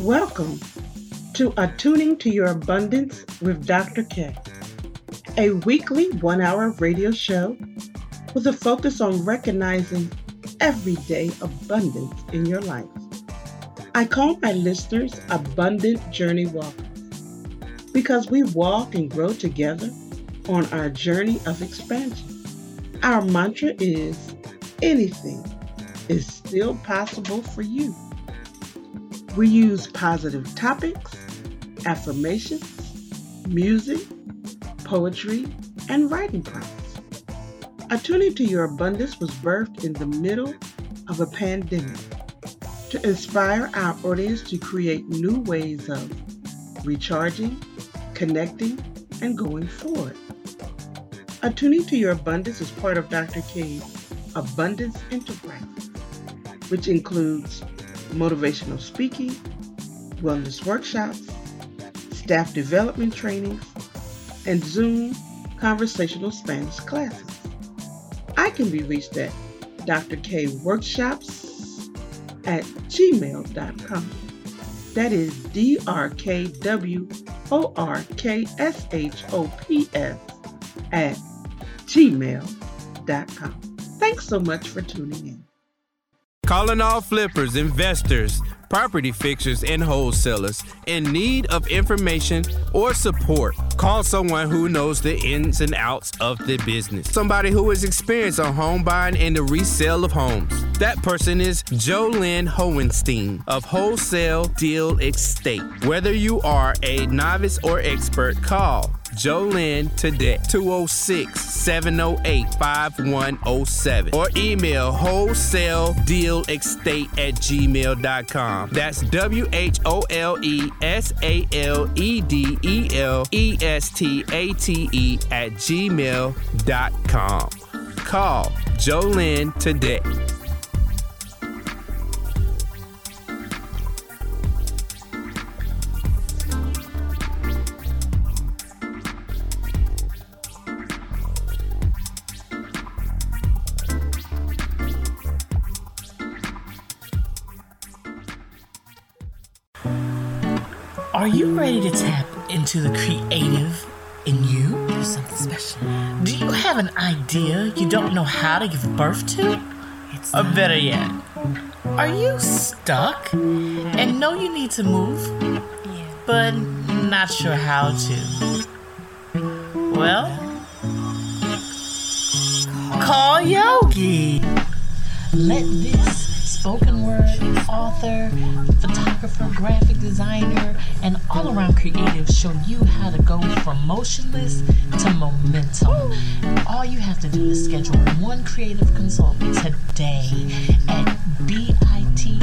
Welcome to Attuning to Your Abundance with Dr. K, a weekly one hour radio show with a focus on recognizing everyday abundance in your life. I call my listeners Abundant Journey Walkers because we walk and grow together on our journey of expansion. Our mantra is anything is still possible for you. We use positive topics, affirmations, music, poetry, and writing prompts. Attuning to Your Abundance was birthed in the middle of a pandemic to inspire our audience to create new ways of recharging, connecting, and going forward. Attuning to Your Abundance is part of Dr. K's Abundance Enterprise, which includes motivational speaking, wellness workshops, staff development trainings, and Zoom conversational Spanish classes. I can be reached at drkworkshops at gmail.com. That is D R K W O R K S H O P S at gmail.com. Thanks so much for tuning in. Calling all flippers, investors, property fixers, and wholesalers in need of information or support. Call someone who knows the ins and outs of the business. Somebody who is experienced on home buying and the resale of homes. That person is Jolynn Hohenstein of Wholesale Deal Estate. Whether you are a novice or expert, call Jolynn today, 206 708 5107, or email wholesale deal estate at gmail.com. That's W H O L E S A L E D E L E S T A T E at gmail.com. Call Jolynn today. Ready to tap into the creative in you? Do something special. Do you have an idea you don't know how to give birth to? It's or better yet, are you stuck and know you need to move, but not sure how to? Well, call Yogi. Let this spoken word author, photographer, graphic designer, and all around creative show you how to go from motionless to momentum. All you have to do is schedule one creative consult today at bit.ly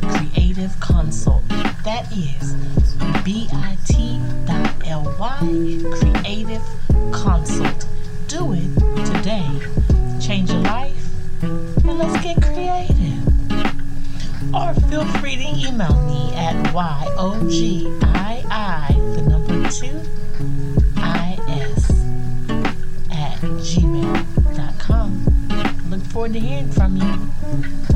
creative consult. That is bit.ly creative consult. Do it today. Change your life let's get creative. Or feel free to email me at YOGII, the number two, IS, at gmail.com. Look forward to hearing from you.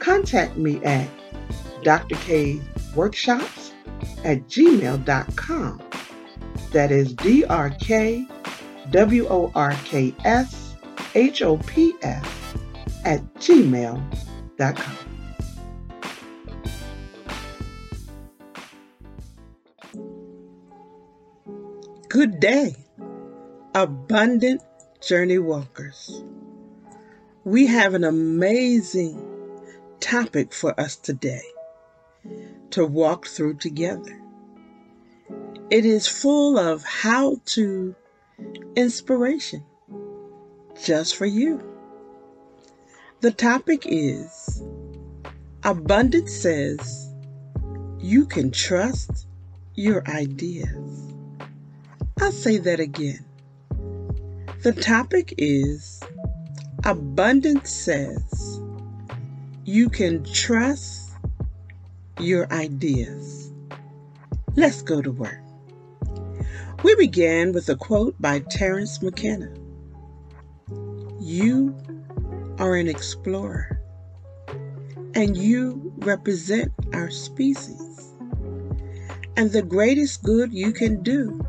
contact me at Dr. K Workshops at gmail.com. That is D R K W O R K S H O P S at gmail.com. Good day, abundant journey walkers. We have an amazing topic for us today to walk through together. It is full of how to inspiration just for you. The topic is Abundance says you can trust your ideas. I'll say that again. The topic is Abundance says you can trust your ideas. Let's go to work. We began with a quote by Terence McKenna You are an explorer, and you represent our species. And the greatest good you can do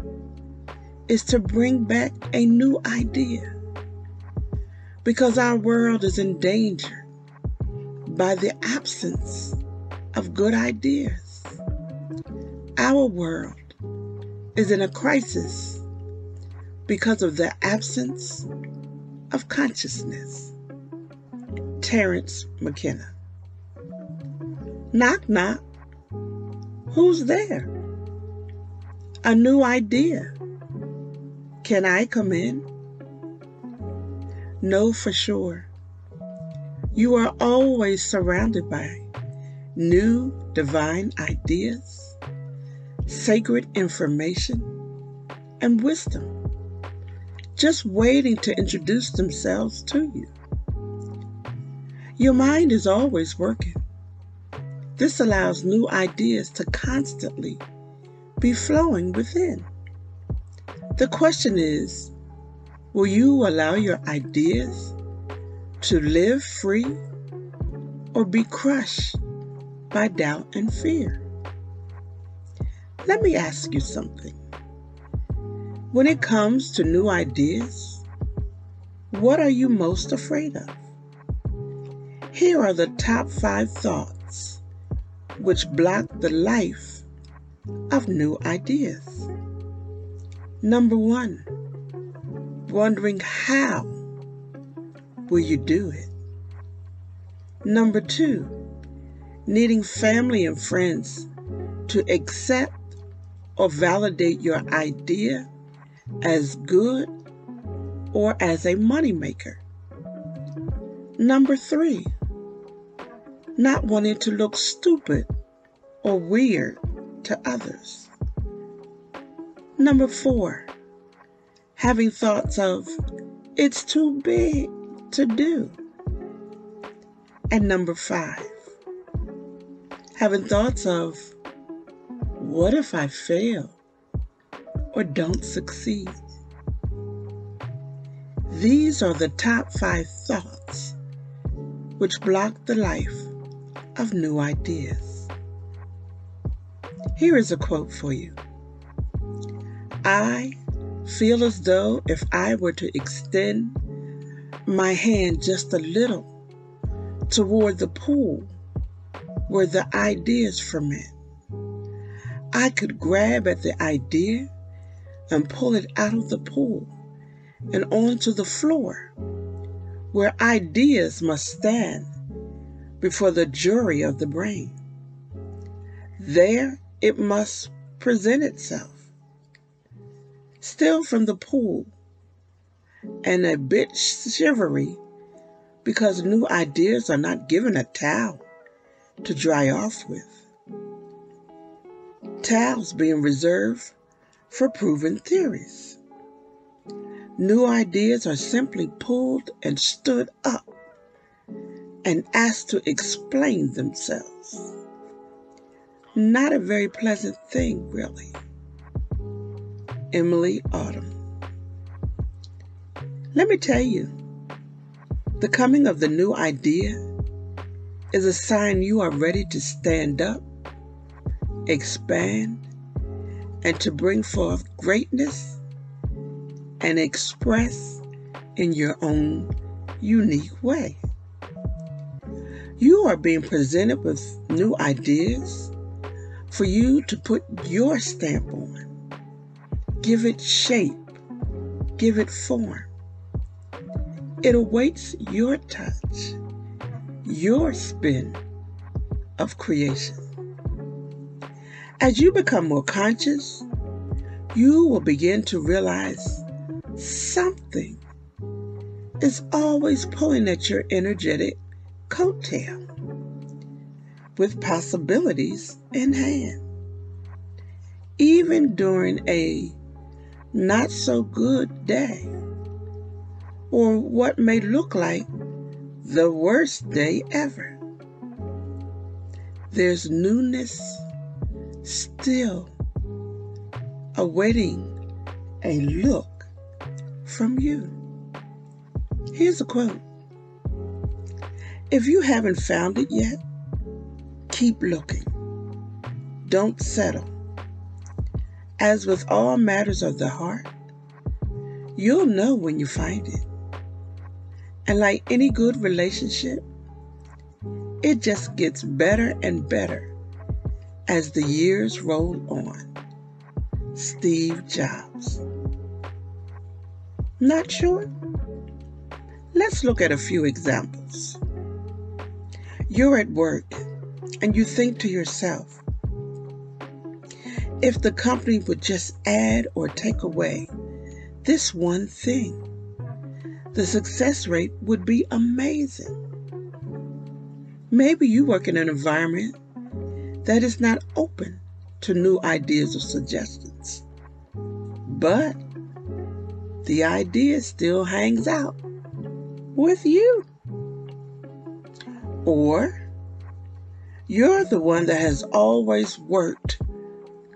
is to bring back a new idea. Because our world is in danger by the absence of good ideas. Our world is in a crisis because of the absence of consciousness. Terence McKenna. Knock, knock. Who's there? A new idea. Can I come in? Know for sure. You are always surrounded by new divine ideas, sacred information, and wisdom, just waiting to introduce themselves to you. Your mind is always working. This allows new ideas to constantly be flowing within. The question is will you allow your ideas to live free or be crushed by doubt and fear? Let me ask you something. When it comes to new ideas, what are you most afraid of? Here are the top five thoughts which block the life of new ideas. Number one, wondering how will you do it? Number two, needing family and friends to accept or validate your idea as good or as a moneymaker. Number three, not wanting to look stupid or weird to others. Number four, having thoughts of, it's too big to do. And number five, having thoughts of, what if I fail or don't succeed? These are the top five thoughts which block the life of new ideas. Here is a quote for you. I feel as though if I were to extend my hand just a little toward the pool where the ideas ferment, I could grab at the idea and pull it out of the pool and onto the floor where ideas must stand before the jury of the brain. There it must present itself still from the pool and a bit shivery because new ideas are not given a towel to dry off with. Towels being reserved for proven theories. New ideas are simply pulled and stood up and asked to explain themselves. Not a very pleasant thing, really. Emilie Autumn. Let me tell you, the coming of the new idea is a sign you are ready to stand up, expand, and to bring forth greatness and express in your own unique way. You are being presented with new ideas for you to put your stamp on Give it shape, give it form. It awaits your touch, your spin of creation. As you become more conscious, you will begin to realize something is always pulling at your energetic coattail with possibilities in hand. Even during a not so good day, or what may look like the worst day ever. There's newness still awaiting a look from you. Here's a quote If you haven't found it yet, keep looking. Don't settle. As with all matters of the heart, you'll know when you find it. And like any good relationship, it just gets better and better as the years roll on. Steve Jobs. Not sure? Let's look at a few examples. You're at work and you think to yourself, if the company would just add or take away this one thing, the success rate would be amazing. Maybe you work in an environment that is not open to new ideas or suggestions. But the idea still hangs out with you. Or you're the one that has always worked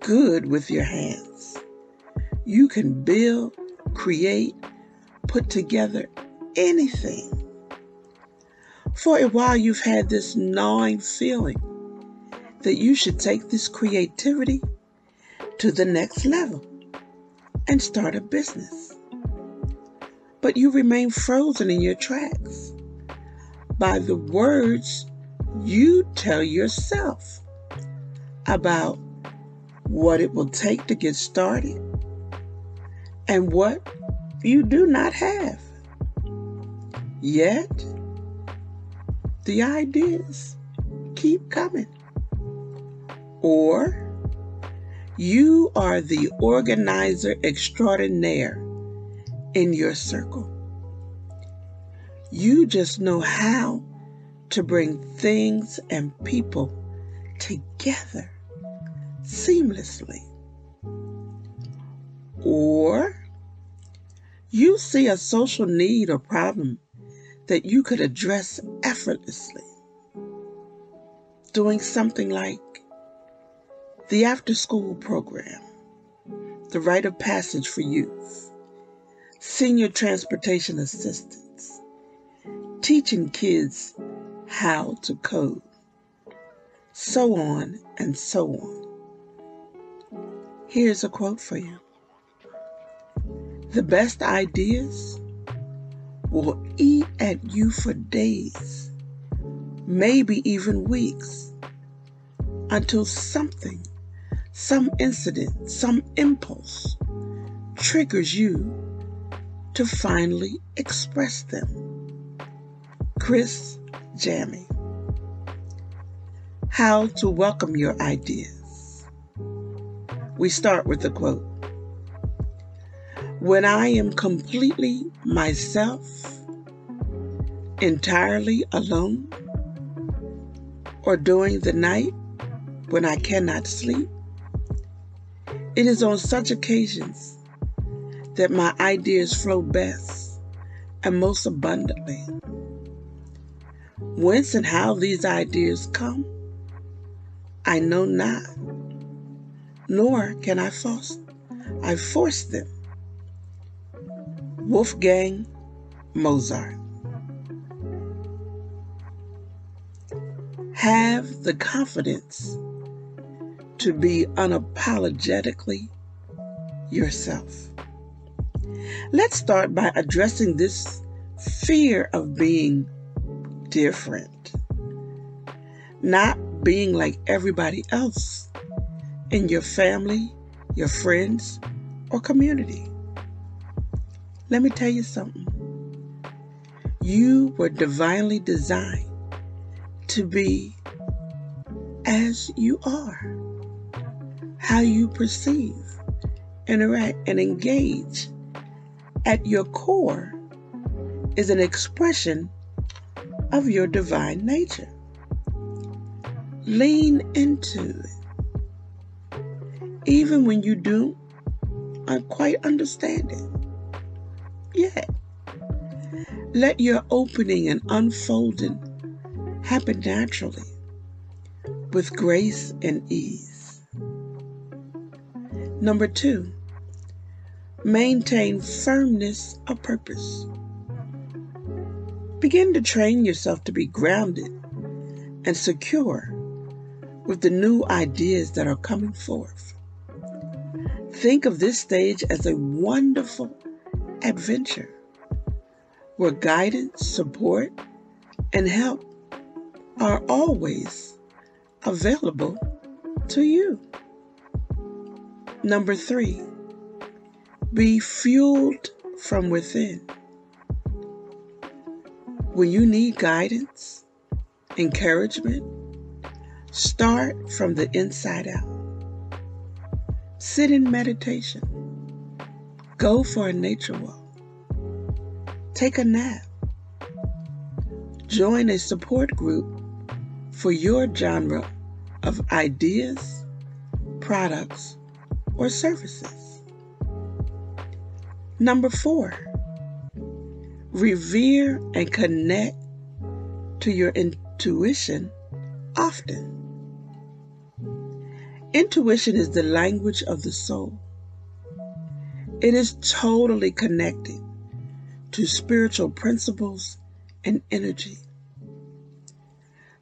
good with your hands. You can build, create, put together anything. For a while, you've had this gnawing feeling that you should take this creativity to the next level and start a business. But you remain frozen in your tracks by the words you tell yourself about what it will take to get started and what you do not have. Yet, the ideas keep coming. Or you are the organizer extraordinaire in your circle. You just know how to bring things and people together seamlessly. Or see a social need or problem that you could address effortlessly. Doing something like the after school program, the rite of passage for youth, senior transportation assistance, teaching kids how to code, so on and so on. Here's a quote for you The best ideas will eat at you for days, maybe even weeks, until something some incident, some impulse triggers you to finally express them. Chris Jami. How to welcome your ideas. We start with the quote When I am completely myself, entirely alone, or during the night when I cannot sleep, it is on such occasions that my ideas flow best and most abundantly. Whence and how these ideas come, I know not, nor can I force, I force them. Wolfgang Mozart. Have the confidence to be unapologetically yourself. Let's start by addressing this fear of being different, not being like everybody else in your family, your friends, or community. Let me tell you something. You were divinely designed to be as you are, how you perceive, interact, and engage at your core is an expression of your divine nature. Lean into it. Even when you do not quite understand it yet. Let your opening and unfolding happen naturally with grace and ease. Number two, maintain firmness of purpose. Begin to train yourself to be grounded and secure with the new ideas that are coming forth. Think of this stage as a wonderful adventure where guidance, support, and help are always available to you. Number three, be fueled from within. When you need guidance, encouragement, start from the inside out. Sit in meditation. Go for a nature walk. Take a nap. Join a support group for your genre of ideas, products, or services. Number four, revere and connect to your intuition often. Intuition is the language of the soul. It is totally connected to spiritual principles and energy.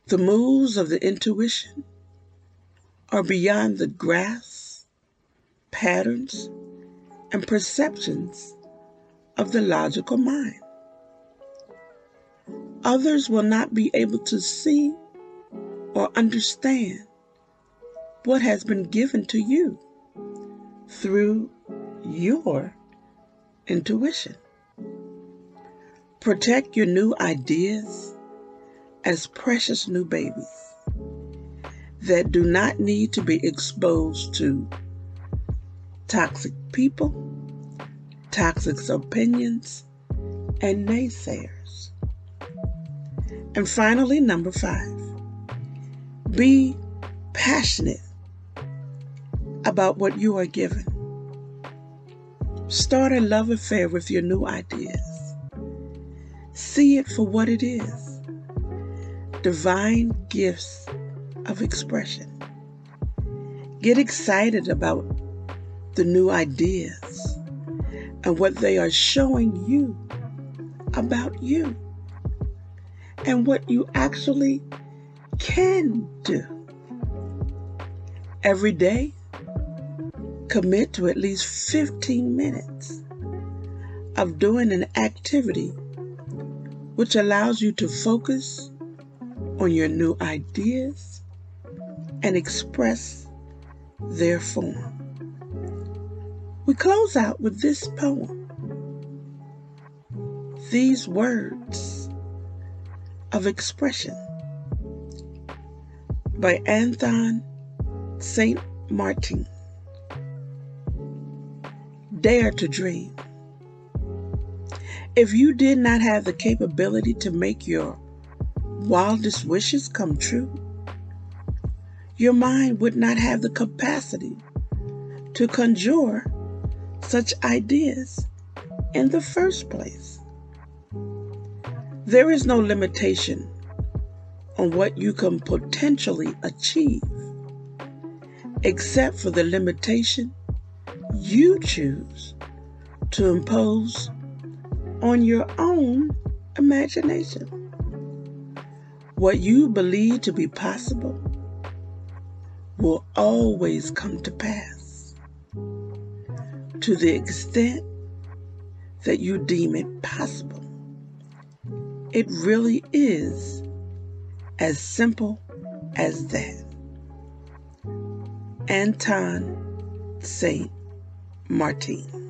The moves of the intuition are beyond the grasp, patterns, and perceptions of the logical mind. Others will not be able to see or understand what has been given to you through your intuition. Protect your new ideas as precious new babies that do not need to be exposed to toxic people, toxic opinions, and naysayers. And finally, number five, be passionate about what you are given. Start a love affair with your new ideas. See it for what it is divine gifts of expression. Get excited about the new ideas and what they are showing you about you and what you actually can do. Every day, commit to at least 15 minutes of doing an activity which allows you to focus on your new ideas and express their form. We close out with this poem. These words of expression by Anthon St. Maarten. Dare to dream. If you did not have the capability to make your wildest wishes come true, your mind would not have the capacity to conjure such ideas in the first place. There is no limitation on what you can potentially achieve, except for the limitation you choose to impose on your own imagination. What you believe to be possible will always come to pass to the extent that you deem it possible. It really is as simple as that. Anthon St. Maarten.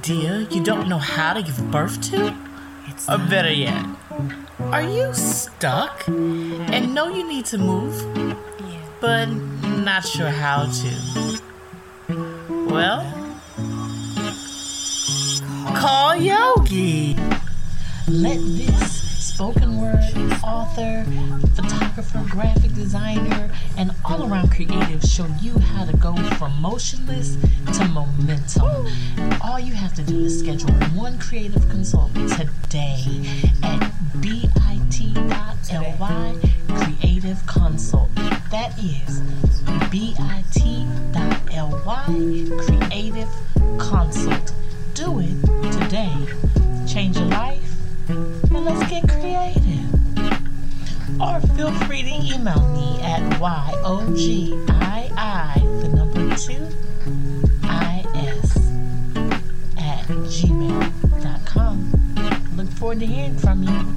Idea you don't know how to give birth to? It's or better yet, are you stuck and know you need to move, but not sure how to? Well, call Yogi. Let this spoken word author, photographer, graphic designer, and all around creative show you how to go from motionless to momentum. All you have to do is schedule one creative consult today at bit.ly creative consult. That is bit.ly creative consult. Do it today. Change your life and let's get creative. Or feel free to email me at YOGII, the number two, IS at gmail.com. Look forward to hearing from you.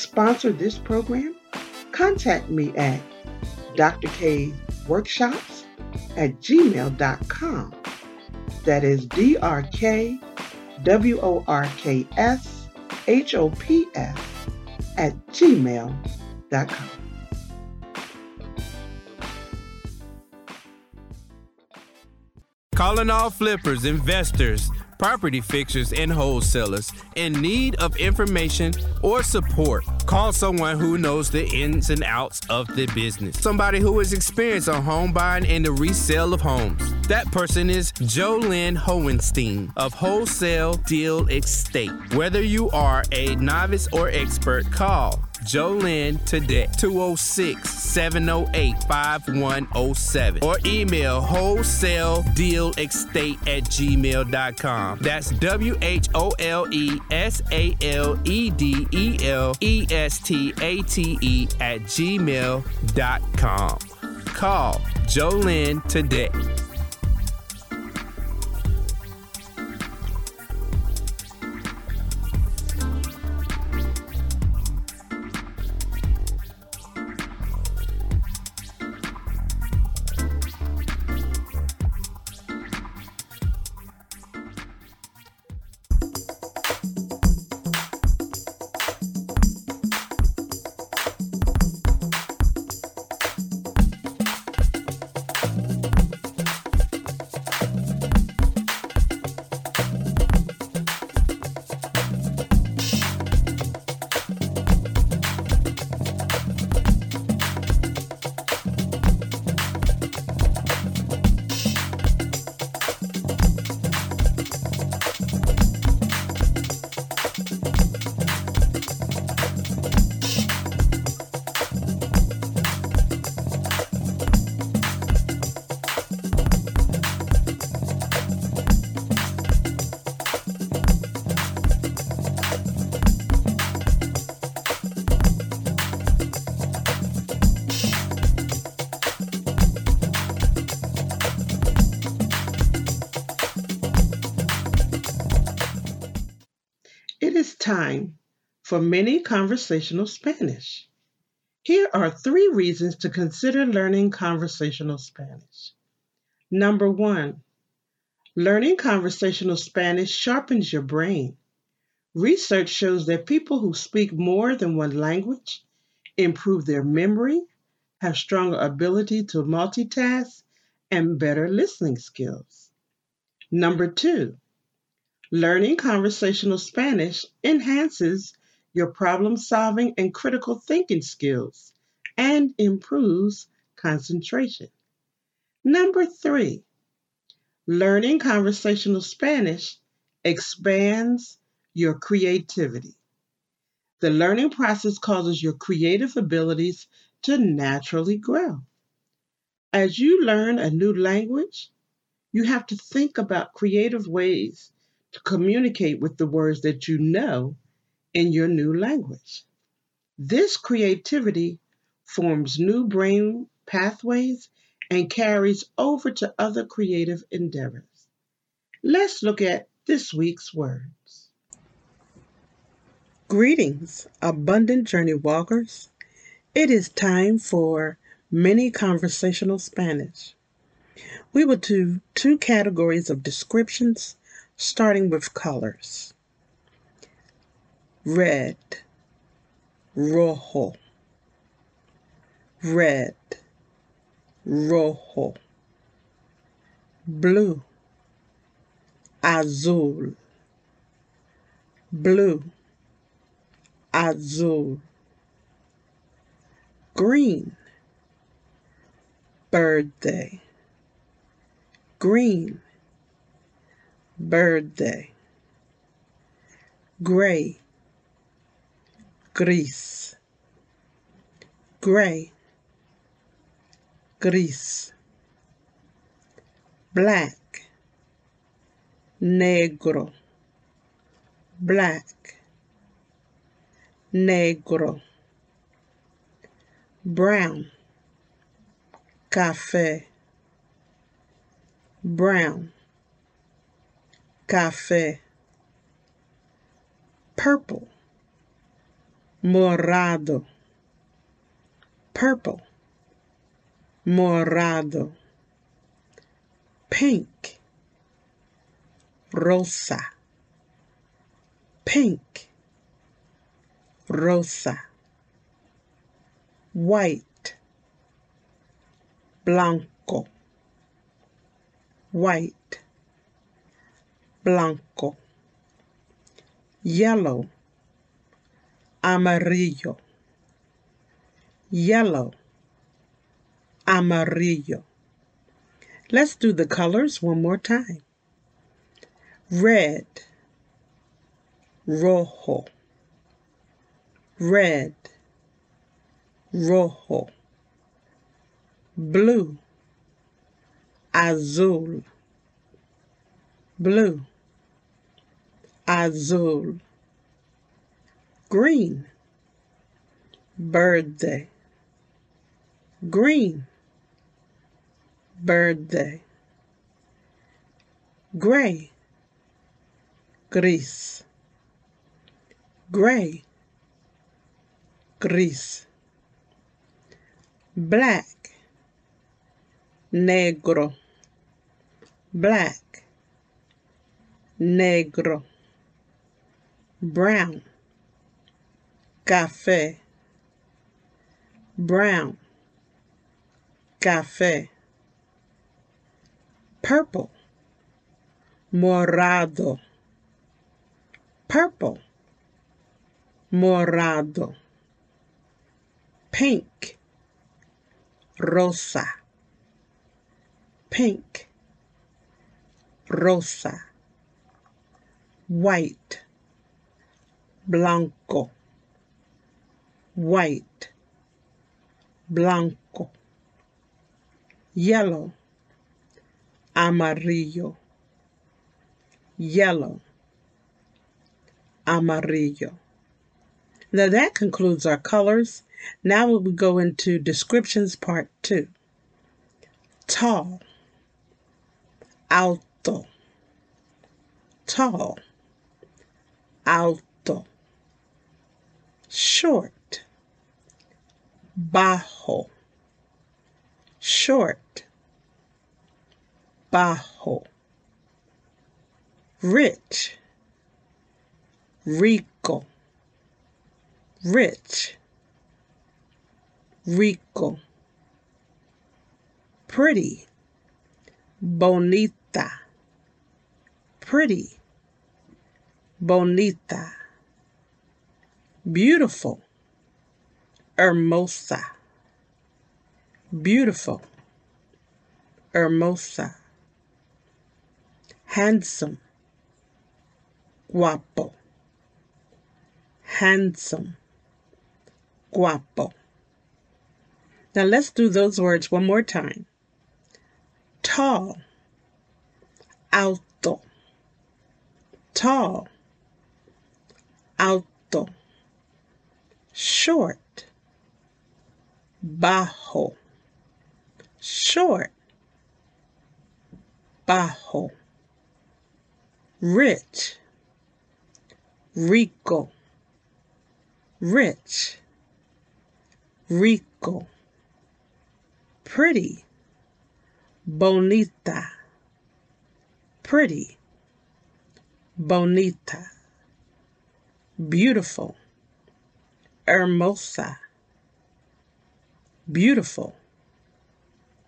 sponsor this program, contact me at drkworkshops at gmail.com. That is D R K W O R K S H O P S at gmail.com. Calling all flippers, investors, property fixers, and wholesalers in need of information or support. Call someone who knows the ins and outs of the business. Somebody who is experienced on home buying and the resale of homes. That person is Jolynn Hohenstein of Wholesale Deal Estate. Whether you are a novice or expert, call Jolynn today, 206 708 5107, or email wholesale deal estate at gmail.com. That's W H O L E S A L E D E L E S T A T E at gmail.com. Call Jolynn today. Time for mini conversational Spanish. Here are three reasons to consider learning conversational Spanish. Number one, learning conversational Spanish sharpens your brain. Research shows that people who speak more than one language improve their memory, have stronger ability to multitask, and better listening skills. Number two, learning conversational Spanish enhances your problem solving and critical thinking skills and improves concentration. Number three, learning conversational Spanish expands your creativity. The learning process causes your creative abilities to naturally grow. As you learn a new language, you have to think about creative ways to communicate with the words that you know in your new language. This creativity forms new brain pathways and carries over to other creative endeavors. Let's look at this week's words. Greetings, abundant journey walkers. It is time for mini conversational Spanish. We will do two categories of descriptions, starting with colors. Red, rojo, red, rojo, blue, azul, blue, azul, green, verde, green, verde, gray, gris, gray, gris, black, negro, black, negro, brown, café, brown, café, purple, morado, purple, morado, pink, rosa, pink, rosa, white, blanco, white, blanco, yellow, amarillo, yellow, amarillo. Let's do the colors one more time. Red, rojo, red, rojo, blue, azul, blue, azul, green, verde, green, verde, gray, gris, gray, gris, black, negro, black, negro, brown, café, brown, café, purple, morado, purple, morado, pink, rosa, pink, rosa, white, blanco, white, blanco, yellow, amarillo, yellow, amarillo. Now that concludes our colors. Now we will go into descriptions part two. Tall, alto, tall, alto, short, bajo, short, bajo, rich, rico, rich, rico, pretty, bonita, pretty, bonita, beautiful, hermosa, beautiful, hermosa, handsome, guapo, handsome, guapo. Now let's do those words one more time. Tall, alto, tall, alto, short, bajo, short, bajo, rich, rico, rich, rico, pretty, bonita, pretty, bonita, beautiful, hermosa, beautiful,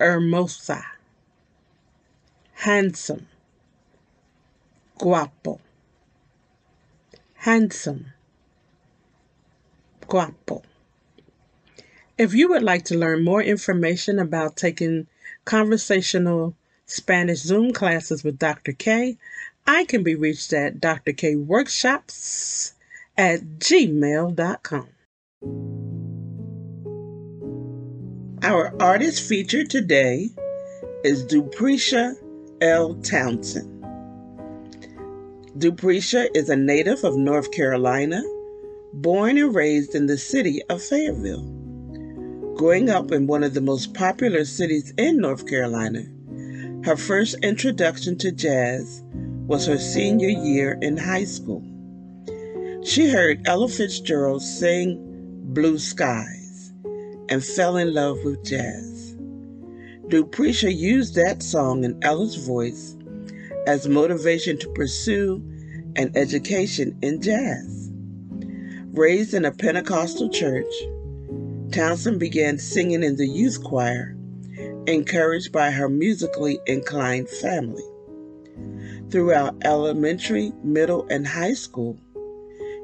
hermosa, handsome, guapo, handsome, guapo. If you would like to learn more information about taking conversational Spanish Zoom classes with Dr. K, I can be reached at drkworkshops at gmail.com. Our artist featured today is Duprecia L. Townsend. Duprecia is a native of North Carolina, born and raised in the city of Fayetteville. Growing up in one of the most popular cities in North Carolina, her first introduction to jazz was her senior year in high school. She heard Ella Fitzgerald sing Blue Skies and fell in love with jazz. Duprecia used that song and Ella's voice as motivation to pursue an education in jazz. Raised in a Pentecostal church, Townsend began singing in the youth choir, encouraged by her musically inclined family. Throughout elementary, middle, and high school,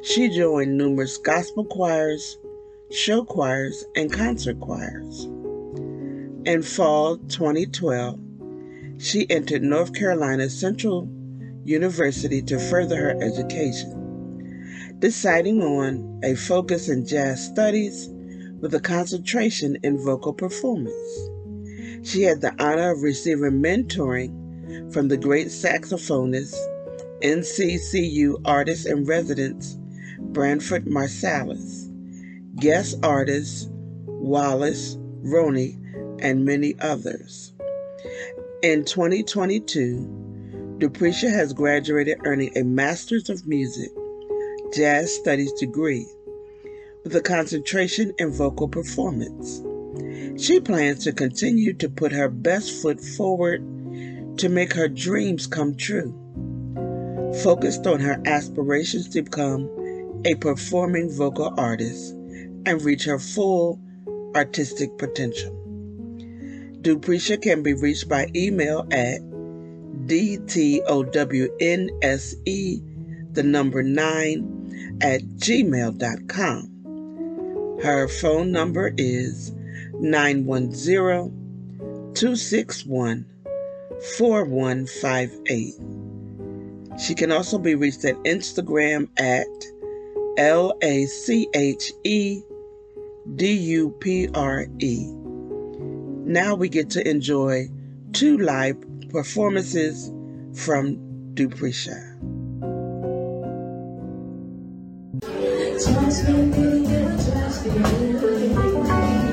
she joined numerous gospel choirs, show choirs, and concert choirs. In fall 2012, she entered North Carolina Central University to further her education, deciding on a focus in jazz studies with a concentration in vocal performance. She had the honor of receiving mentoring from the great saxophonist, NCCU artist in residence, Branford Marsalis, guest artists, Wallace, Roney, and many others. In 2022, Duprecia has graduated earning a Master's of Music, Jazz Studies degree with a concentration in vocal performance. She plans to continue to put her best foot forward to make her dreams come true. Focused on her aspirations to become a performing vocal artist and reach her full artistic potential. Duprecia can be reached by email at dtownse, the number 9, at gmail.com. Her phone number is 910 261 4158. She can also be reached at Instagram at L A C H E D U P R E. Now we get to enjoy two live performances from Duprecia. Thank you.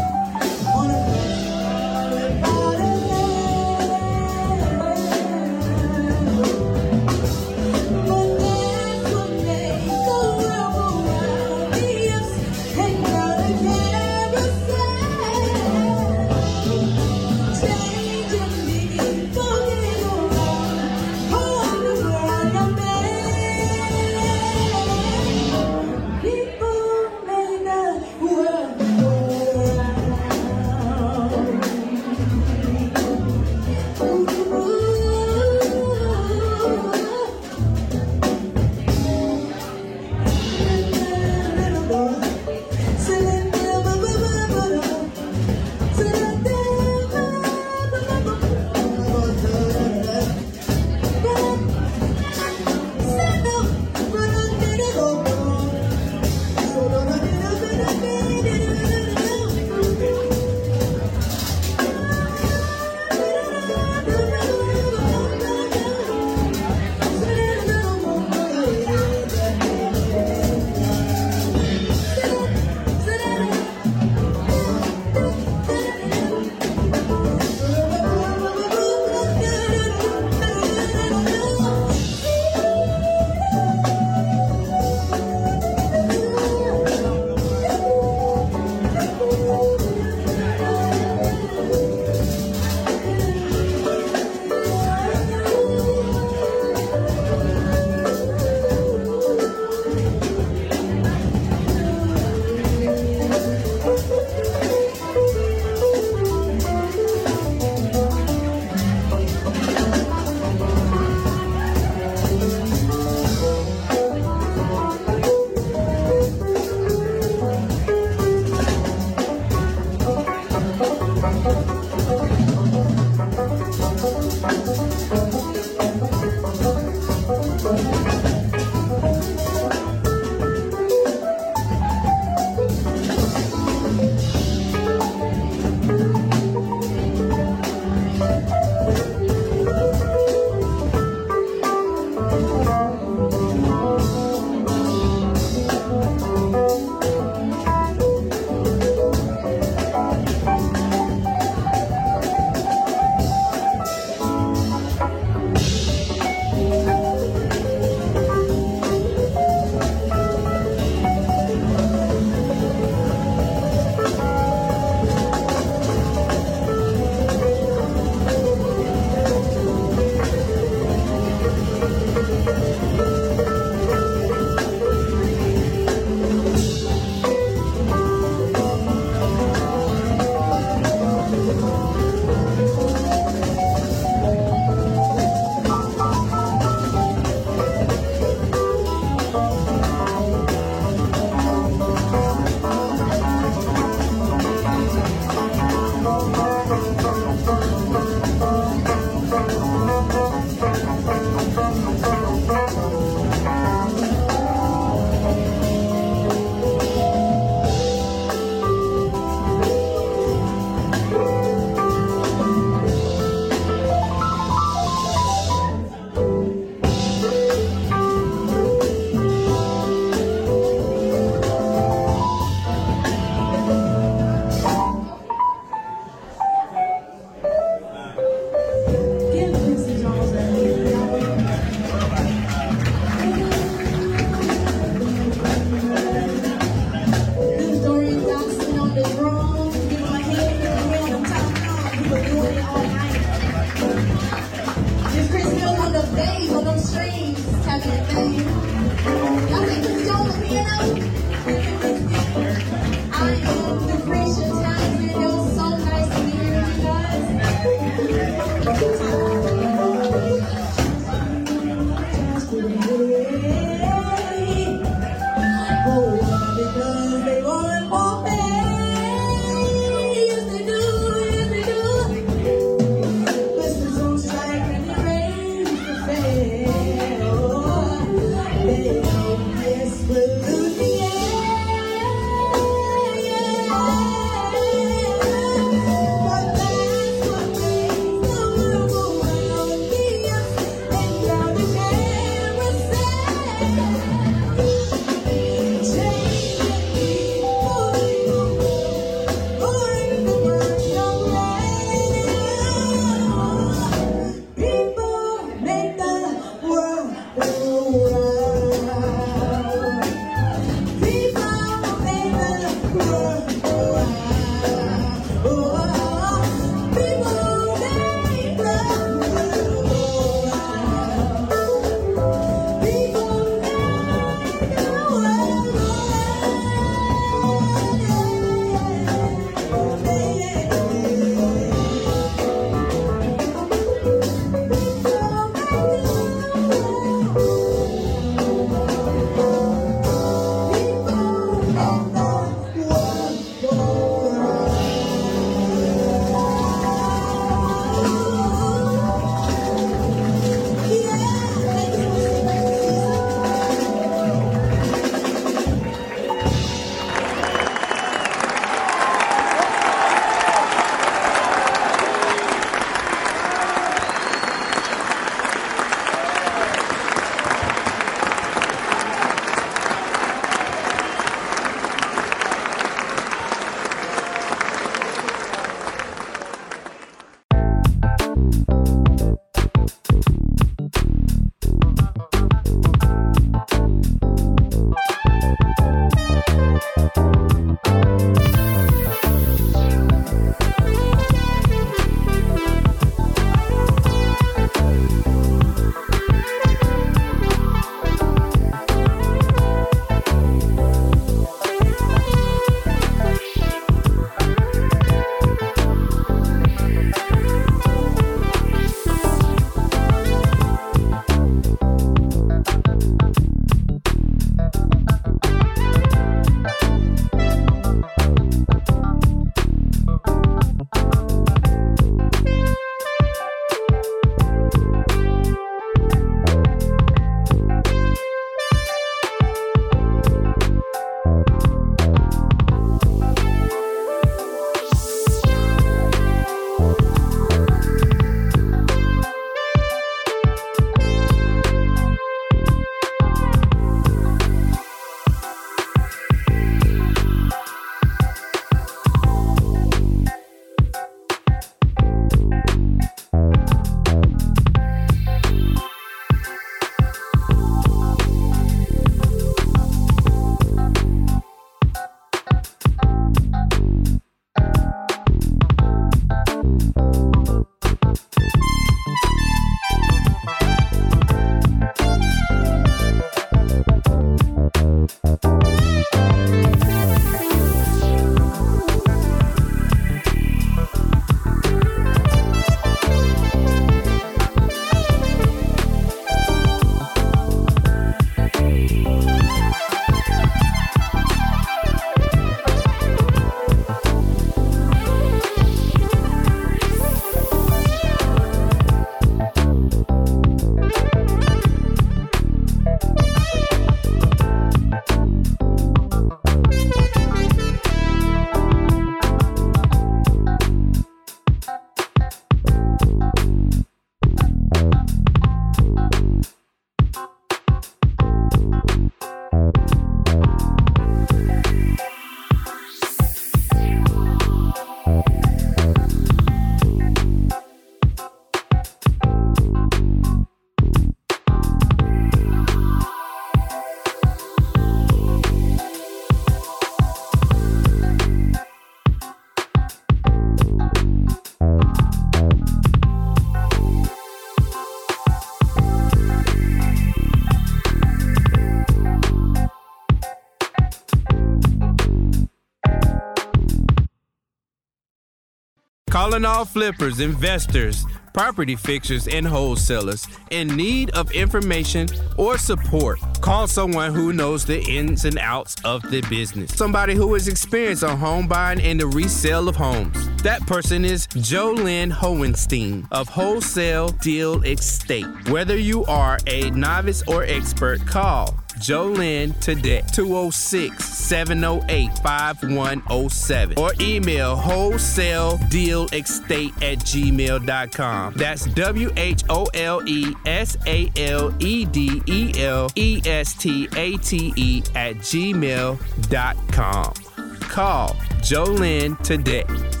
Calling all flippers, investors, property fixers, and wholesalers in need of information or support. Call someone who knows the ins and outs of the business. Somebody who is experienced on home buying and the resale of homes. That person is Jolynn Hohenstein of Wholesale Deal Estate. Whether you are a novice or expert, call Jolynn today, 206 708 5107, or email wholesale deal estate at gmail.com. That's W H O L E S A L E D E L E S T A T E at gmail.com. Call Jolynn today.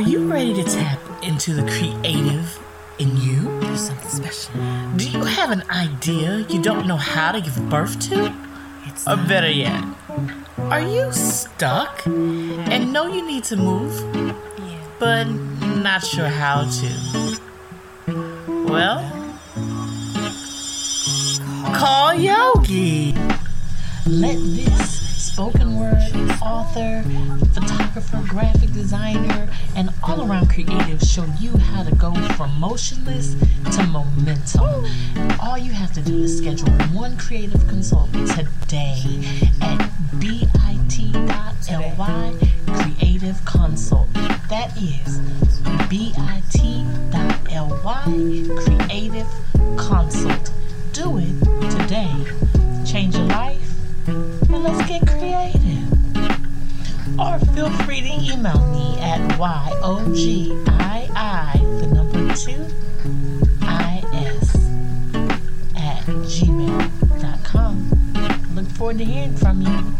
Are you ready to tap into the creative in you? Do something special. Do you have an idea you don't know how to give birth to? It's or better yet, are you stuck and know you need to move, but not sure how to? Well, call Yogi. Let this spoken word author, photographer, graphic designer, and all around creative show you how to go from motionless to momentum. All you have to do is schedule one creative consult today at bit.ly creative consult. That is bit.ly creative consult. Do it feel free to email me at YOGII, the number two, IS, at gmail.com. Look forward to hearing from you.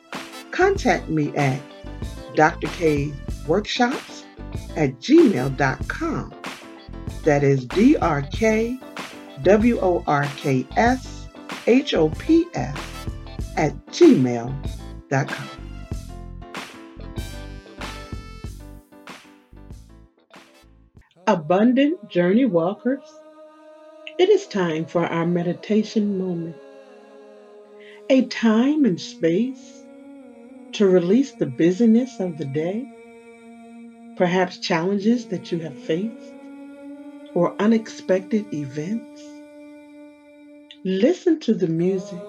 contact me at drkworkshops at gmail.com. That is D R K W O R K S H O P S at gmail.com. Abundant Journey Walkers, it is time for our meditation moment a time and space to release the busyness of the day, perhaps challenges that you have faced, or unexpected events. Listen to the music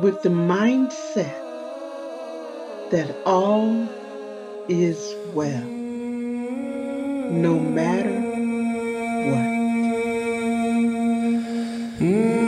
with the mindset that all is well, no matter what. Abundance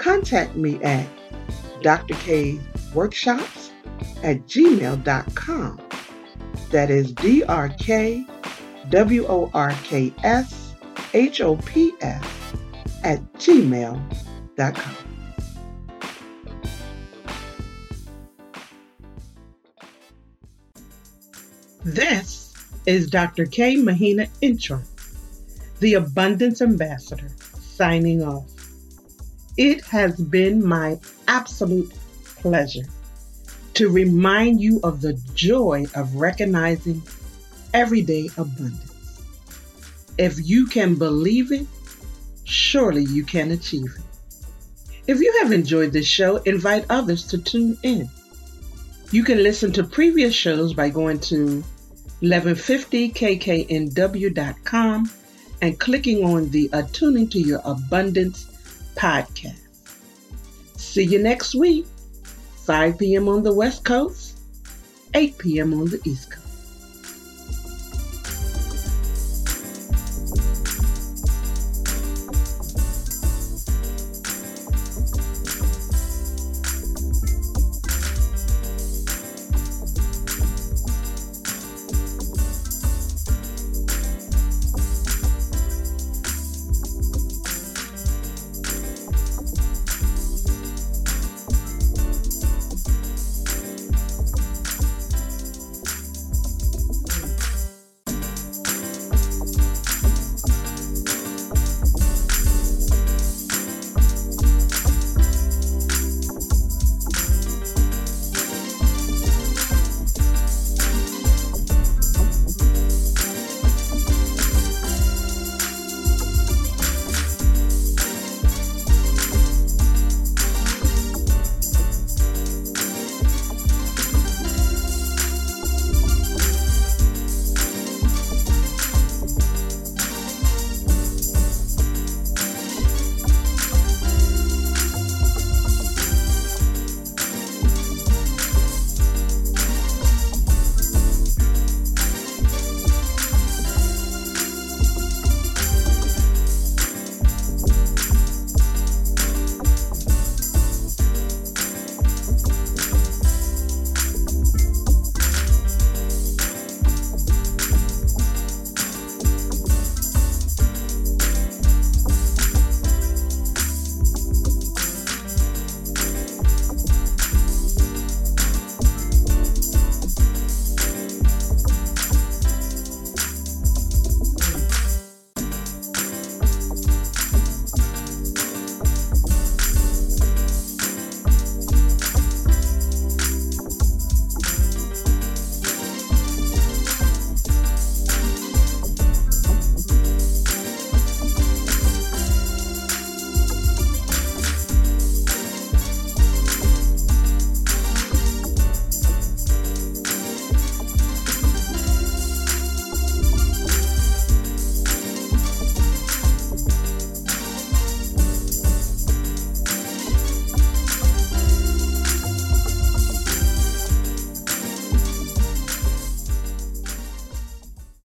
contact me at Dr. K Workshops at gmail.com. That is D R K W O R K S H O P S at gmail.com. This is Dr. K. Mahina Intro, the Abundance Ambassador signing off. It has been my absolute pleasure to remind you of the joy of recognizing everyday abundance. If you can believe it, surely you can achieve it. If you have enjoyed this show, invite others to tune in. You can listen to previous shows by going to 1150kknw.com and clicking on the Attuning to Your Abundance podcast. See you next week, 5 p.m. on the West Coast, 8 p.m. on the East Coast.